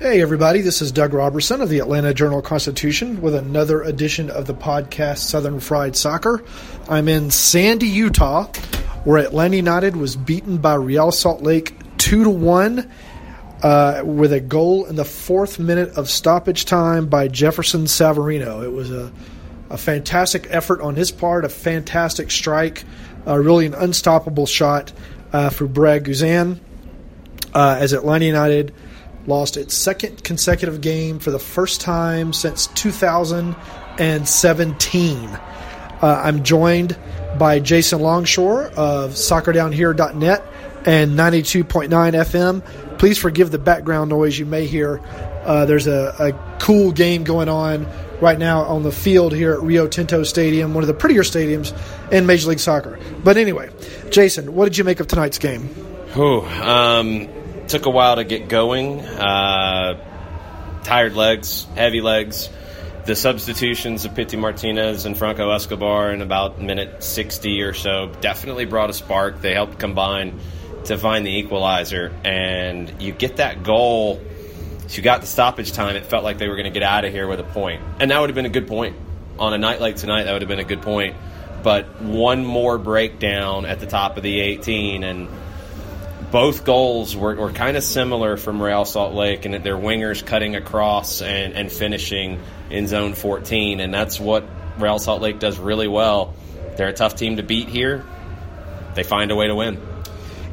Hey, everybody, this is Doug Robertson of the Atlanta Journal Constitution with another edition of the podcast Southern Fried Soccer. I'm in Sandy, Utah, where Atlanta United was beaten by Real Salt Lake 2 to 1 uh, with a goal in the fourth minute of stoppage time by Jefferson Savarino. It was a, a fantastic effort on his part, a fantastic strike, uh, really an unstoppable shot uh, for Brad Guzan uh, as Atlanta United lost its second consecutive game for the first time since 2017. Uh, I'm joined by Jason Longshore of soccerdownhere.net and 92.9 FM. Please forgive the background noise you may hear. Uh, there's a, a cool game going on right now on the field here at Rio Tinto Stadium, one of the prettier stadiums in Major League Soccer. But anyway, Jason, what did you make of tonight's game? Whew, um, took a while to get going. Uh, tired legs, heavy legs. The substitutions of Pity Martinez and Franco Escobar in about minute 60 or so definitely brought a spark. They helped combine to find the equalizer. And you get that goal. So you got the stoppage time. It felt like they were going to get out of here with a point. And that would have been a good point. On a night like tonight, that would have been a good point. But one more breakdown at the top of the 18 and both goals were, were kind of similar from Real Salt Lake, and their wingers cutting across and, and finishing in zone 14. And that's what Real Salt Lake does really well. They're a tough team to beat here. They find a way to win.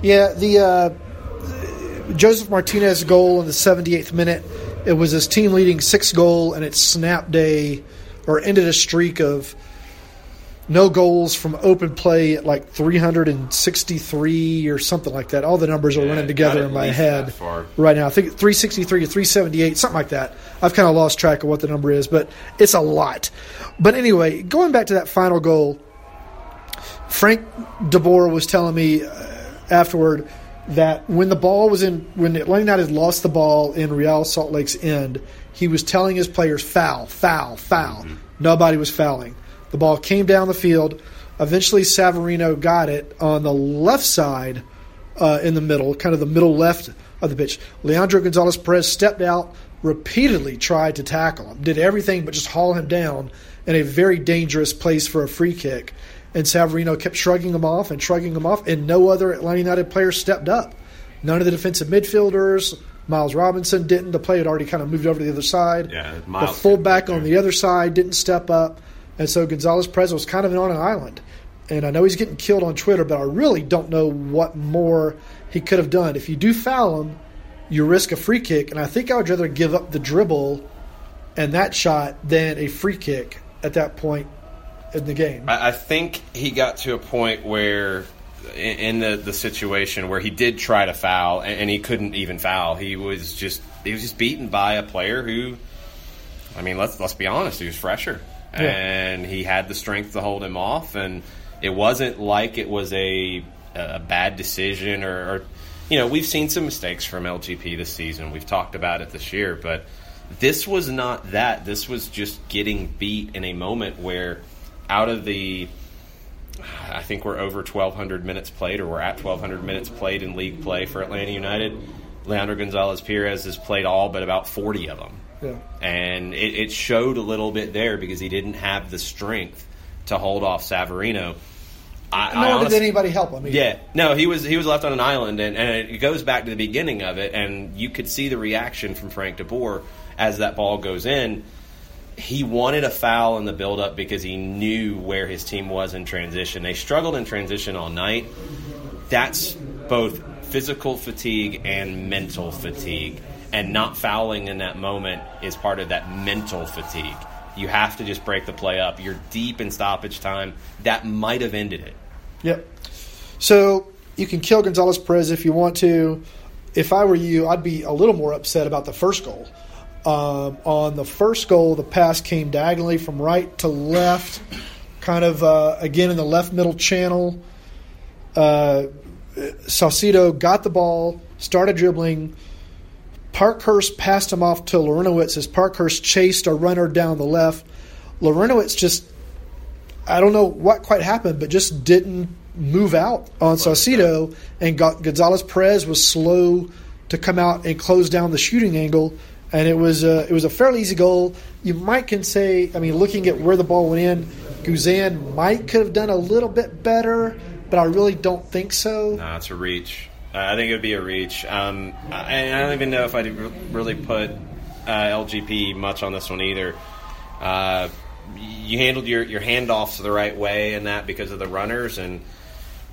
Yeah, the uh, Josef Martinez goal in the 78th minute. It was his team leading sixth goal, and it snapped a or ended a streak of no goals from open play at like 363 or something like that. All the numbers are running together in my head right now. I think 363 to 378, something like that. I've kind of lost track of what the number is, but it's a lot. But anyway, going back to that final goal, Frank de Boer was telling me uh, afterward that when the ball was in, when Atlanta United lost the ball in Real Salt Lake's end, he was telling his players, foul, foul, foul. Nobody was fouling. The ball came down the field. Eventually, Savarino got it on the left side uh, in the middle, kind of the middle left of the pitch. Leandro Gonzalez Pirez stepped out, repeatedly tried to tackle him, did everything but just haul him down in a very dangerous place for a free kick. And Savarino kept shrugging him off and shrugging him off, and no other Atlanta United player stepped up. None of the defensive midfielders, Miles Robinson didn't. The play had already kind of moved over to the other side. Yeah, Miles the fullback on the other side didn't step up. And so Gonzalez Pirez was kind of on an island. And I know he's getting killed on Twitter, but I really don't know what more he could have done. If you do foul him, you risk a free kick. And I think I would rather give up the dribble and that shot than a free kick at that point in the game. I, think he got to a point where, in, the, the situation where he did try to foul and, and he couldn't even foul. He was just he was just beaten by a player who, I mean, let's let's be honest, he was fresher And he had the strength to hold him off. And it wasn't like it was a a bad decision or, or you know we've seen some mistakes from LGP this season. We've talked about it this year, but this was not that. This was just getting beat in a moment where out of the I think we're over 1,200 minutes played, or we're at 1,200 minutes played in league play for Atlanta United. Leandro Gonzalez Pirez has played all but about 40 of them. Yeah. And it, it showed a little bit there because he didn't have the strength to hold off Savarino. I, I Nor honest- did anybody help him. either. Yeah, no, he was he was left on an island, and, and it goes back to the beginning of it, and you could see the reaction from Frank de Boer as that ball goes in. He wanted a foul in the build-up because he knew where his team was in transition. They struggled in transition all night. That's both physical fatigue and mental fatigue, and not fouling in that moment is part of that mental fatigue. You have to just break the play up. You're deep in stoppage time. That might have ended it. Yep. So you can kill Gonzalez Pirez if you want to. If I were you, I'd be a little more upset about the first goal. Um, on the first goal, the pass came diagonally from right to left, kind of uh, again in the left middle channel. Uh, got the ball, started dribbling. Parkhurst passed him off to Larentowicz as Parkhurst chased a runner down the left. Larentowicz just I don't know what quite happened, but just didn't move out on Saucedo, and got Gonzalez Pirez was slow to come out and close down the shooting angle, and it was a, it was a fairly easy goal. You might can say, I mean, looking at where the ball went in, Guzan might could have done a little bit better, but I really don't think so. No, it's a reach. Uh, I think it would be a reach. Um, I, I don't even know if I'd re- really put uh, LGP much on this one either. Uh, you handled your, your handoffs the right way in that because of the runners, and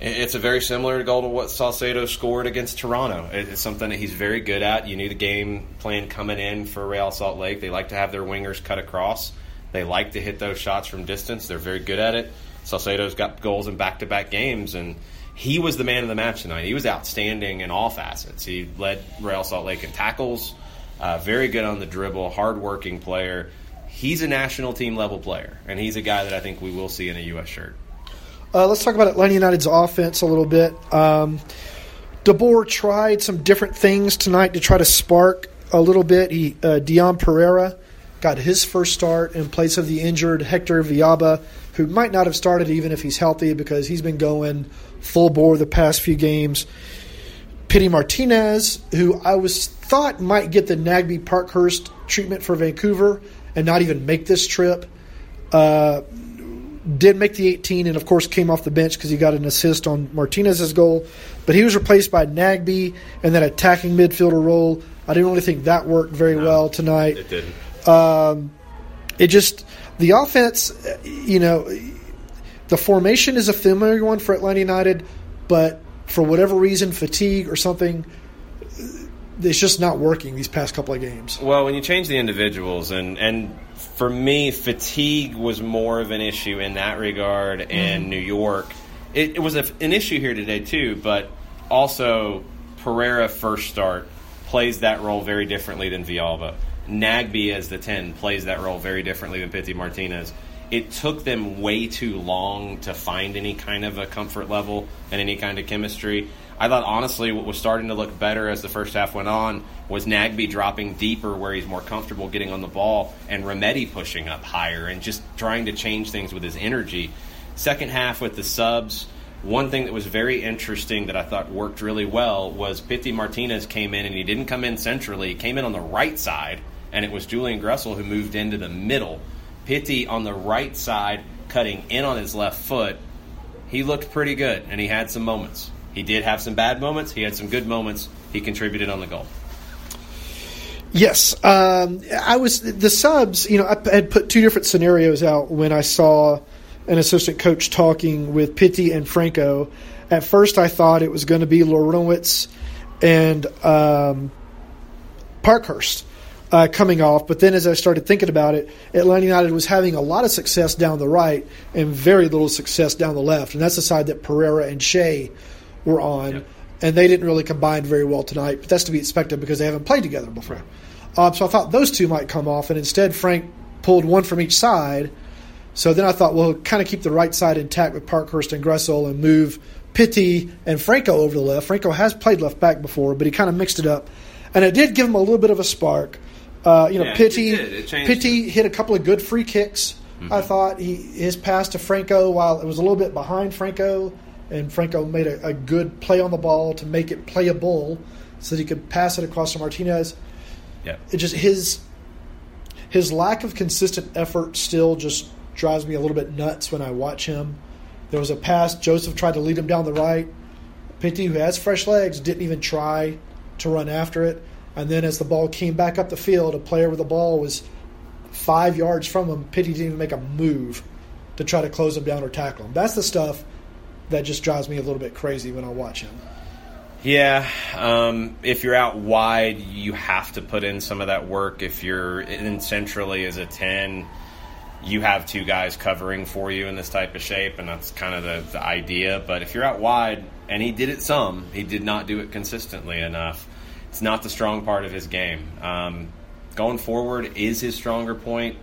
it's a very similar goal to what Saucedo scored against Toronto. It's something that he's very good at. You knew the game plan coming in for Real Salt Lake. They like to have their wingers cut across. They like to hit those shots from distance. They're very good at it. Saucedo's got goals in back to back games, and he was the man of the match tonight. He was outstanding in all facets. He led Real Salt Lake in tackles, uh, very good on the dribble, hardworking player. He's a national team level player, and he's a guy that I think we will see in a U.S. shirt. Uh, let's talk about Atlanta United's offense a little bit. Um, de Boer tried some different things tonight to try to spark a little bit. He uh, Dion Pereira got his first start in place of the injured Hector Villalba, who might not have started even if he's healthy because he's been going full bore the past few games. Pity Martinez, who I was thought might get the Nagbe Parkhurst treatment for Vancouver and not even make this trip. Uh, did make the 18 and of course came off the bench because he got an assist on Martinez's goal. But he was replaced by Nagbe in that attacking midfielder role. I didn't really think that worked very well tonight. It didn't. It just the offense, you know, the formation is a familiar one for Atlanta United, but for whatever reason, fatigue or something, it's just not working these past couple of games. Well, when you change the individuals, and and for me, fatigue was more of an issue in that regard in mm-hmm. New York. It, it was a, an issue here today too, but also Pereira first start plays that role very differently than Villalba. Nagbe as the ten plays that role very differently than Pity Martinez. It took them way too long to find any kind of a comfort level and any kind of chemistry. I thought honestly what was starting to look better as the first half went on was Nagbe dropping deeper where he's more comfortable getting on the ball and Remedi pushing up higher and just trying to change things with his energy. Second half with the subs, one thing that was very interesting that I thought worked really well was Pity Martinez came in and he didn't come in centrally, he came in on the right side and it was Julian Gressel who moved into the middle. Pity on the right side cutting in on his left foot he looked pretty good and he had some moments. He did have some bad moments. He had some good moments. He contributed on the goal. Yes, um, I was the subs. You know, I had put two different scenarios out when I saw an assistant coach talking with Pity and Franco. At first, I thought it was going to be Larentowicz and um, Parkhurst uh, coming off, but then as I started thinking about it, Atlanta United was having a lot of success down the right and very little success down the left, and that's the side that Pereira and Shea were on. Yep. And they didn't really combine very well tonight, but that's to be expected because they haven't played together before. Um, so I thought those two might come off, and instead Frank pulled one from each side. So then I thought, well, kind of keep the right side intact with Parkhurst and Gressel and move Pity and Franco over to the left. Franco has played left back before, but he kind of mixed it up. And it did give him a little bit of a spark. Uh, you know, Yeah, it Pity, did. It changed hit a couple of good free kicks. I thought he his pass to Franco, while it was a little bit behind Franco, and Franco made a, a good play on the ball to make it playable, so that he could pass it across to Martinez Yeah. it just his his lack of consistent effort still just drives me a little bit nuts when I watch him. There was a pass. Josef tried to lead him down the right. Pity, who has fresh legs, didn't even try to run after it. And then as the ball came back up the field, a player with the ball was five yards from him. Pity didn't even make a move to try to close him down or tackle him. That's the stuff that just drives me a little bit crazy when I watch him. Yeah, um, if you're out wide, you have to put in some of that work. If you're in centrally as a 10, you have two guys covering for you in this type of shape, and that's kind of the, the idea. But if you're out wide, and he did it some, he did not do it consistently enough. It's not the strong part of his game. Um, going forward is his stronger point.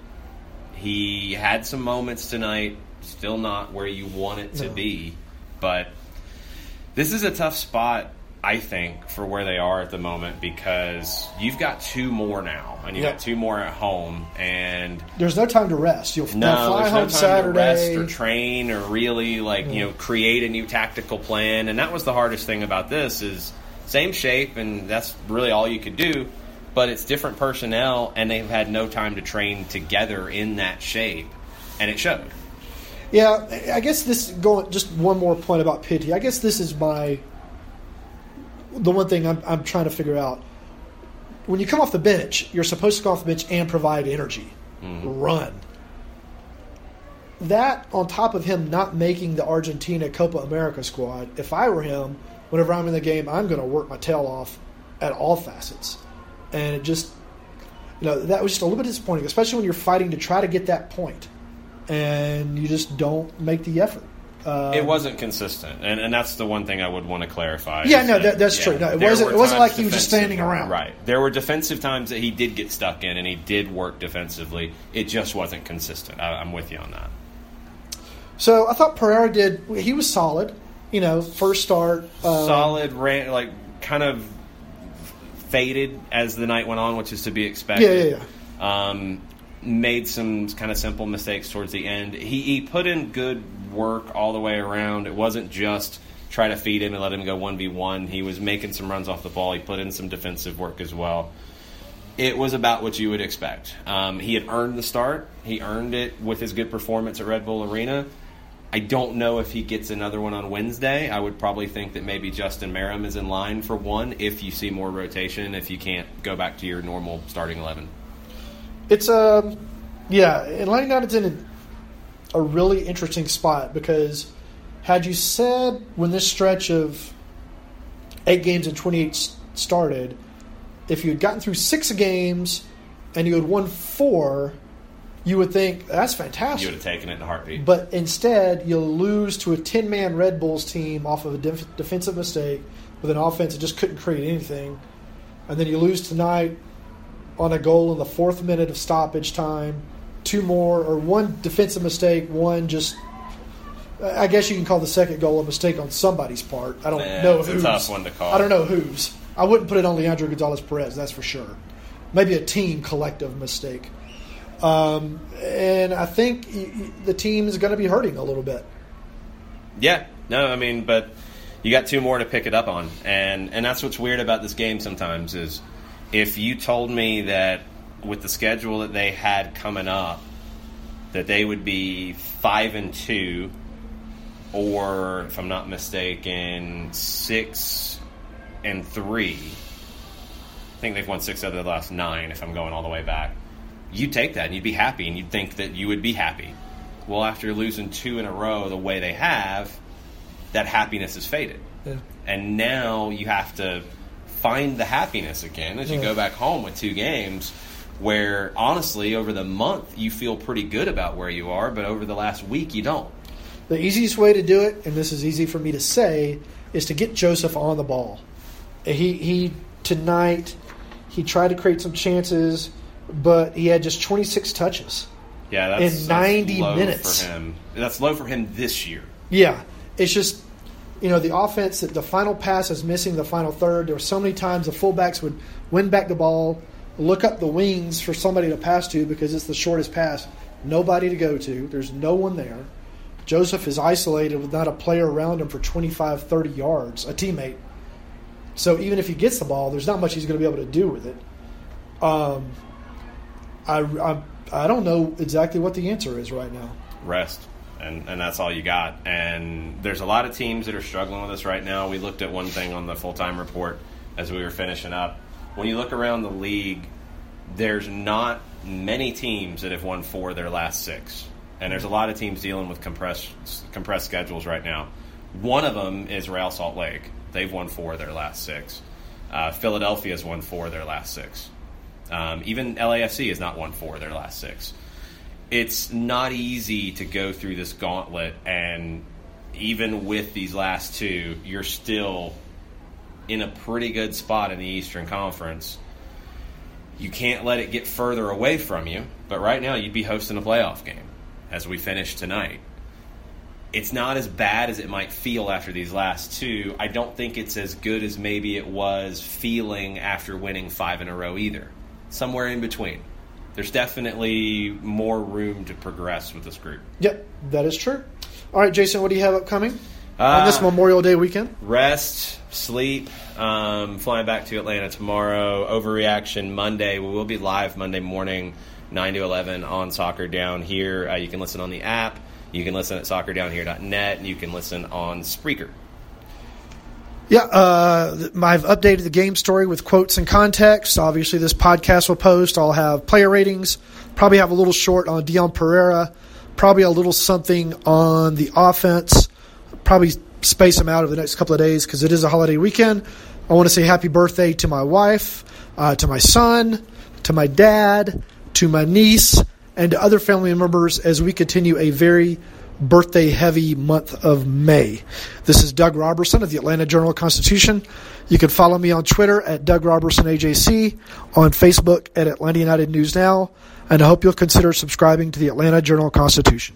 He had some moments tonight, still not where you want it to No. be, but this is a tough spot, I think, for where they are at the moment because you've got two more now, and you've Yeah. got two more at home, and There's no time to rest. You'll no, fly there's home no time Saturday. to rest or train or really like you know create a new tactical plan. And that was the hardest thing about this is same shape, and that's really all you could do. But it's different personnel, and they've had no time to train together in that shape, and it showed. Yeah, I guess this going just one more point about Pity. I guess this is my the one thing I'm, I'm trying to figure out. When you come off the bench, you're supposed to come off the bench and provide energy, mm-hmm. run. That on top of him not making the Argentina Copa America squad. If I were him, whenever I'm in the game, I'm going to work my tail off at all facets, and it just you know that was just a little bit disappointing, especially when you're fighting to try to get that point and you just don't make the effort. Uh, It wasn't consistent, and, and that's the one thing I would want to clarify. Yeah, no, that- that's true. No, it wasn't- it wasn't like he was just standing around. Right. There were defensive times that he did get stuck in, and he did work defensively. It just wasn't consistent. I, I'm with you on that. so I thought Pereira did. He was solid. You know, first start. Uh, Solid, ran like kind of faded as the night went on, which is to be expected. Yeah, yeah, yeah. Um, made some kind of simple mistakes towards the end. He, he put in good work all the way around. It wasn't just try to feed him and let him go 1v1. He was making some runs off the ball. He put in some defensive work as well. It was about what you would expect. Um, he had earned the start. He earned it with his good performance at Red Bull Arena. I don't know if he gets another one on Wednesday. I would probably think that maybe Justin Meram is in line for one if you see more rotation, if you can't go back to your normal starting 11. It's a yeah. Atlanta United's in a, really interesting spot because had you said when this stretch of eight games and twenty eight started, if you had gotten through six games and you had won four, you would think that's fantastic. You would have taken it in a heartbeat. But instead, you'll lose to a 10 man Red Bulls team off of a def- defensive mistake with an offense that just couldn't create anything. And then you lose tonight on a goal in the fourth minute of stoppage time. Two more, or one defensive mistake, one just. I guess you can call the second goal a mistake on somebody's part. I don't Yeah, know it's a tough one to call. I don't know whose. I wouldn't put it on Leandro Gonzalez Pirez, that's for sure. Maybe a team collective mistake. Um, and I think the team is going to be hurting a little bit. Yeah, no, I mean, but you got two more to pick it up on, and and that's what's weird about this game. Sometimes is if you told me that with the schedule that they had coming up, that they would be five and two, or if I'm not mistaken, six and three. I think they've won six out of the last nine. If I'm going all the way back, you'd take that and you'd be happy, and you'd think that you would be happy. Well, after losing two in a row the way they have, that happiness is faded. Yeah. And now you have to find the happiness again as you Yeah. go back home with two games where honestly over the month you feel pretty good about where you are, but over the last week you don't. The easiest way to do it, and this is easy for me to say, is to get Josef on the ball. He he tonight he tried to create some chances, but he had just 26 touches. Yeah, that's In that's 90 low minutes. for him. That's low for him this year. Yeah, it's just you know the offense that the final pass is missing the final third. There were so many times the fullbacks would win back the ball, look up the wings for somebody to pass to because it's the shortest pass. Nobody to go to. There's no one there. Josef is isolated with not a player around him for 25, 30 yards, a teammate. So even if he gets the ball, there's not much he's going to be able to do with it. Um, I, I, I don't know exactly what the answer is right now. Rest. and, and that's all you got. And there's a lot of teams that are struggling with this right now. We looked at one thing on the full time report as we were finishing up. When you look around the league, there's not many teams that have won four of their last six, and there's a lot of teams dealing with compressed compressed schedules right now. One of them is Real Salt Lake. They've won four of their last six. Uh, Philadelphia's won four of their last six. Um, even LAFC has not won four of their last six. It's not easy to go through this gauntlet, and even with these last two, you're still in a pretty good spot in the Eastern Conference. You can't let it get further away from you, but right now you'd be hosting a playoff game as we finish tonight. It's not as bad as it might feel after these last two. I don't think it's as good as maybe it was feeling after winning five in a row either. Somewhere in between. There's definitely more room to progress with this group. Yep, that is true. All right, Jason, what do you have upcoming on this Uh, Memorial Day weekend? Rest, sleep. Um, flying back to Atlanta tomorrow. Overreaction Monday. We will be live Monday morning, nine to eleven on Soccer Down here. Uh, you can listen on the app. You can listen at soccerdownhere.net. And you can listen on Spreaker. Yeah, uh, I've updated the game story with quotes and context. Obviously, this podcast will post. I'll have player ratings. Probably have a little short on Dion Pereira. Probably a little something on the offense. Probably space them out over the next couple of days because it is a holiday weekend. I want to say happy birthday to my wife, uh, to my son, to my dad, to my niece, and to other family members as we continue a very birthday heavy month of May. This is Doug Robertson of the Atlanta Journal Constitution. You can follow me on Twitter at Doug Robertson AJC, on Facebook at Atlanta United News Now, and I hope you'll consider subscribing to the Atlanta Journal Constitution.